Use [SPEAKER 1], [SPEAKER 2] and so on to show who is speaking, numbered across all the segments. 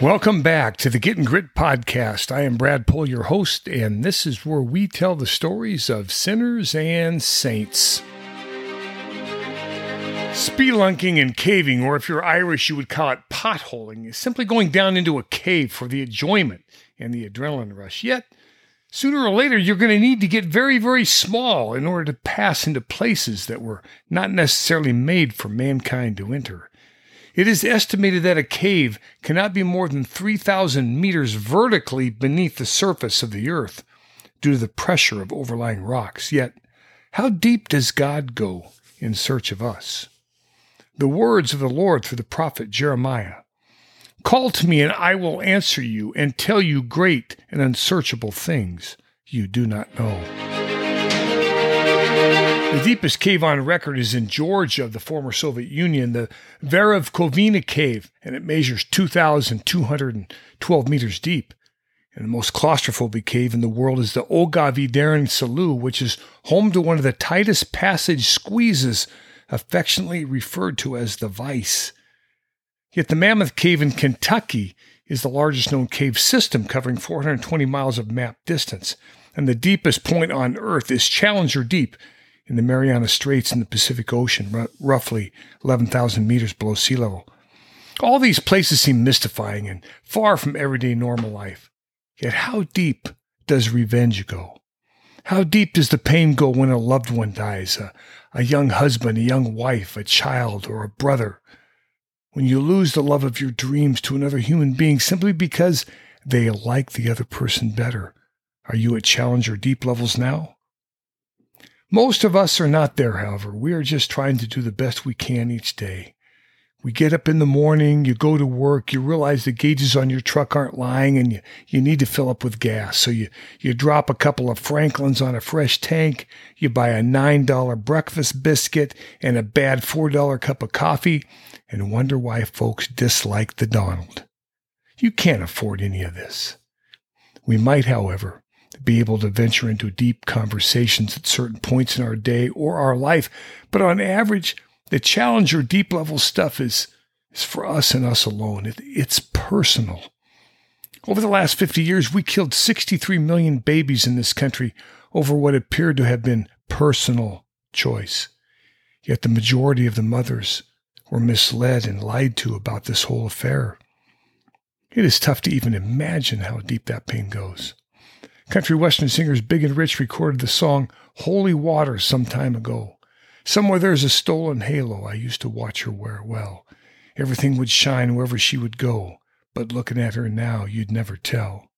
[SPEAKER 1] Welcome back to the Getting Grit podcast. I am Brad Pohl, your host, and this is where we tell the stories of sinners and saints. Spelunking and caving, or if you're Irish, you would call it potholing, is simply going down into a cave for the enjoyment and the adrenaline rush. Yet, sooner or later, you're going to need to get very, very small in order to pass into places that were not necessarily made for mankind to enter. It is estimated that a cave cannot be more than 3,000 meters vertically beneath the surface of the earth due to the pressure of overlying rocks. Yet, how deep does God go in search of us? The words of the Lord through the prophet Jeremiah Call to me, and I will answer you and tell you great and unsearchable things you do not know. The deepest cave on record is in Georgia of the former Soviet Union, the Veryovkina Cave, and it measures 2,212 meters deep. And the most claustrophobic cave in the world is the Ogavy Salu, which is home to one of the tightest passage squeezes, affectionately referred to as the Vice. Yet the Mammoth Cave in Kentucky is the largest known cave system, covering 420 miles of map distance. And the deepest point on Earth is Challenger Deep, in the Mariana Straits in the Pacific Ocean, r- roughly 11,000 meters below sea level. All these places seem mystifying and far from everyday normal life. Yet, how deep does revenge go? How deep does the pain go when a loved one dies, a, a young husband, a young wife, a child, or a brother? When you lose the love of your dreams to another human being simply because they like the other person better. Are you at Challenger deep levels now? Most of us are not there, however. We are just trying to do the best we can each day. We get up in the morning, you go to work, you realize the gauges on your truck aren't lying and you, you need to fill up with gas. So you, you drop a couple of Franklins on a fresh tank, you buy a $9 breakfast biscuit and a bad $4 cup of coffee and wonder why folks dislike the Donald. You can't afford any of this. We might, however, be able to venture into deep conversations at certain points in our day or our life. But on average, the Challenger deep level stuff is, is for us and us alone. It, it's personal. Over the last 50 years, we killed 63 million babies in this country over what appeared to have been personal choice. Yet the majority of the mothers were misled and lied to about this whole affair. It is tough to even imagine how deep that pain goes. Country western singers Big and Rich recorded the song Holy Water some time ago. Somewhere there's a stolen halo. I used to watch her wear well. Everything would shine wherever she would go, but looking at her now, you'd never tell.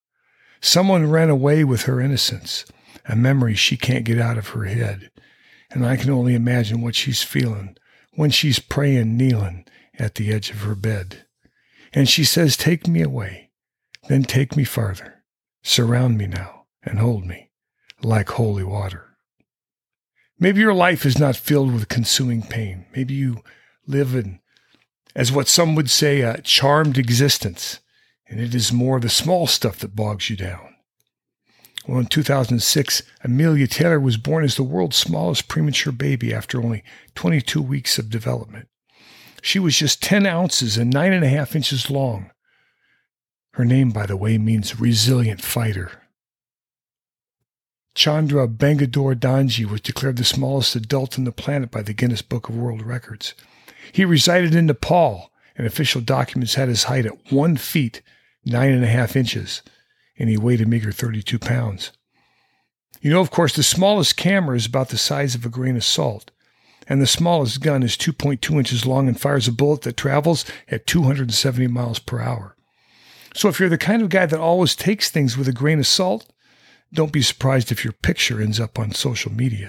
[SPEAKER 1] Someone ran away with her innocence, a memory she can't get out of her head. And I can only imagine what she's feeling when she's praying, kneeling at the edge of her bed. And she says, Take me away, then take me farther. Surround me now and hold me like holy water. Maybe your life is not filled with consuming pain. Maybe you live in, as what some would say, a charmed existence, and it is more the small stuff that bogs you down. Well, in 2006, Amelia Taylor was born as the world's smallest premature baby after only 22 weeks of development. She was just 10 ounces and 9.5 inches long. Her name, by the way, means resilient fighter. Chandra Bangalore Dangi was declared the smallest adult on the planet by the Guinness Book of World Records. He resided in Nepal, and official documents had his height at one feet, nine and a half inches, and he weighed a meager 32 pounds. You know, of course, the smallest camera is about the size of a grain of salt, and the smallest gun is 2.2 inches long and fires a bullet that travels at 270 miles per hour. So if you're the kind of guy that always takes things with a grain of salt, don't be surprised if your picture ends up on social media.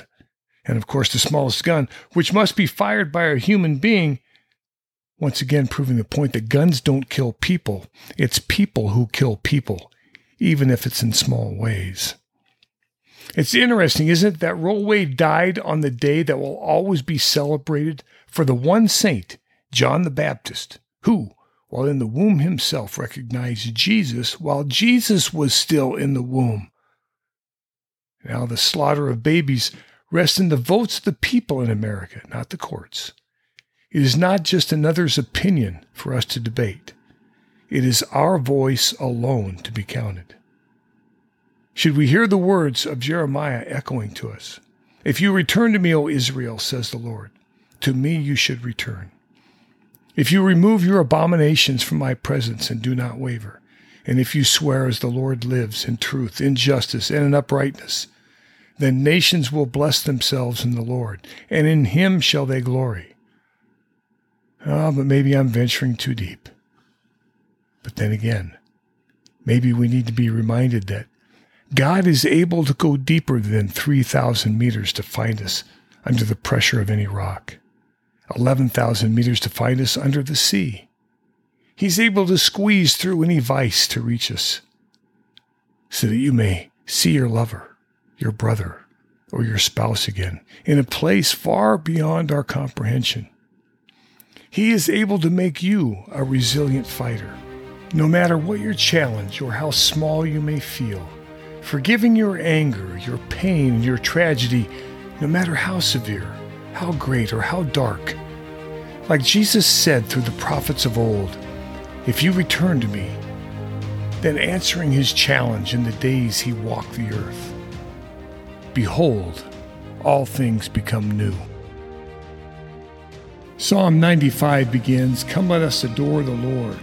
[SPEAKER 1] And of course, the smallest gun, which must be fired by a human being, once again proving the point that guns don't kill people. It's people who kill people, even if it's in small ways. It's interesting, isn't it, that Roe v. Wade died on the day that will always be celebrated for the one saint, John the Baptist, who, while in the womb himself, recognized Jesus while Jesus was still in the womb. Now, the slaughter of babies rests in the votes of the people in America, not the courts. It is not just another's opinion for us to debate. It is our voice alone to be counted. Should we hear the words of Jeremiah echoing to us? If you return to me, O Israel, says the Lord, to me you should return. If you remove your abominations from my presence and do not waver, and if you swear as the Lord lives in truth, in justice, and in uprightness, then nations will bless themselves in the Lord, and in him shall they glory. Ah, oh, but maybe I'm venturing too deep. But then again, maybe we need to be reminded that God is able to go deeper than 3,000 meters to find us under the pressure of any rock, 11,000 meters to find us under the sea. He's able to squeeze through any vice to reach us so that you may see your lover, your brother, or your spouse again in a place far beyond our comprehension. He is able to make you a resilient fighter. No matter what your challenge or how small you may feel, forgiving your anger, your pain, your tragedy, no matter how severe, how great, or how dark. Like Jesus said through the prophets of old, if you return to me, then answering his challenge in the days he walked the earth, behold, all things become new. Psalm 95 begins Come, let us adore the Lord.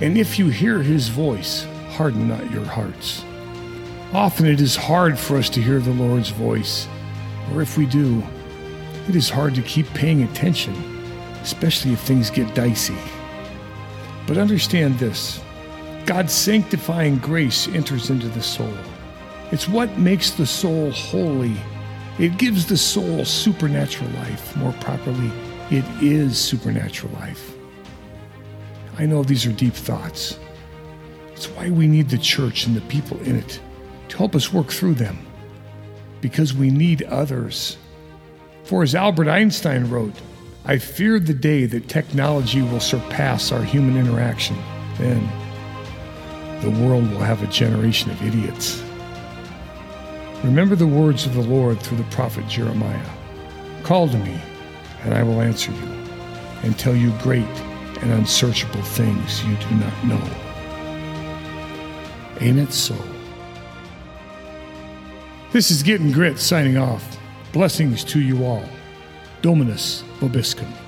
[SPEAKER 1] And if you hear his voice, harden not your hearts. Often it is hard for us to hear the Lord's voice, or if we do, it is hard to keep paying attention, especially if things get dicey. But understand this God's sanctifying grace enters into the soul. It's what makes the soul holy. It gives the soul supernatural life. More properly, it is supernatural life. I know these are deep thoughts. It's why we need the church and the people in it to help us work through them. Because we need others. For as Albert Einstein wrote, I fear the day that technology will surpass our human interaction. Then the world will have a generation of idiots. Remember the words of the Lord through the prophet Jeremiah Call to me, and I will answer you, and tell you great and unsearchable things you do not know. Ain't it so? This is Getting Grit signing off. Blessings to you all. Dominus Vobiscum.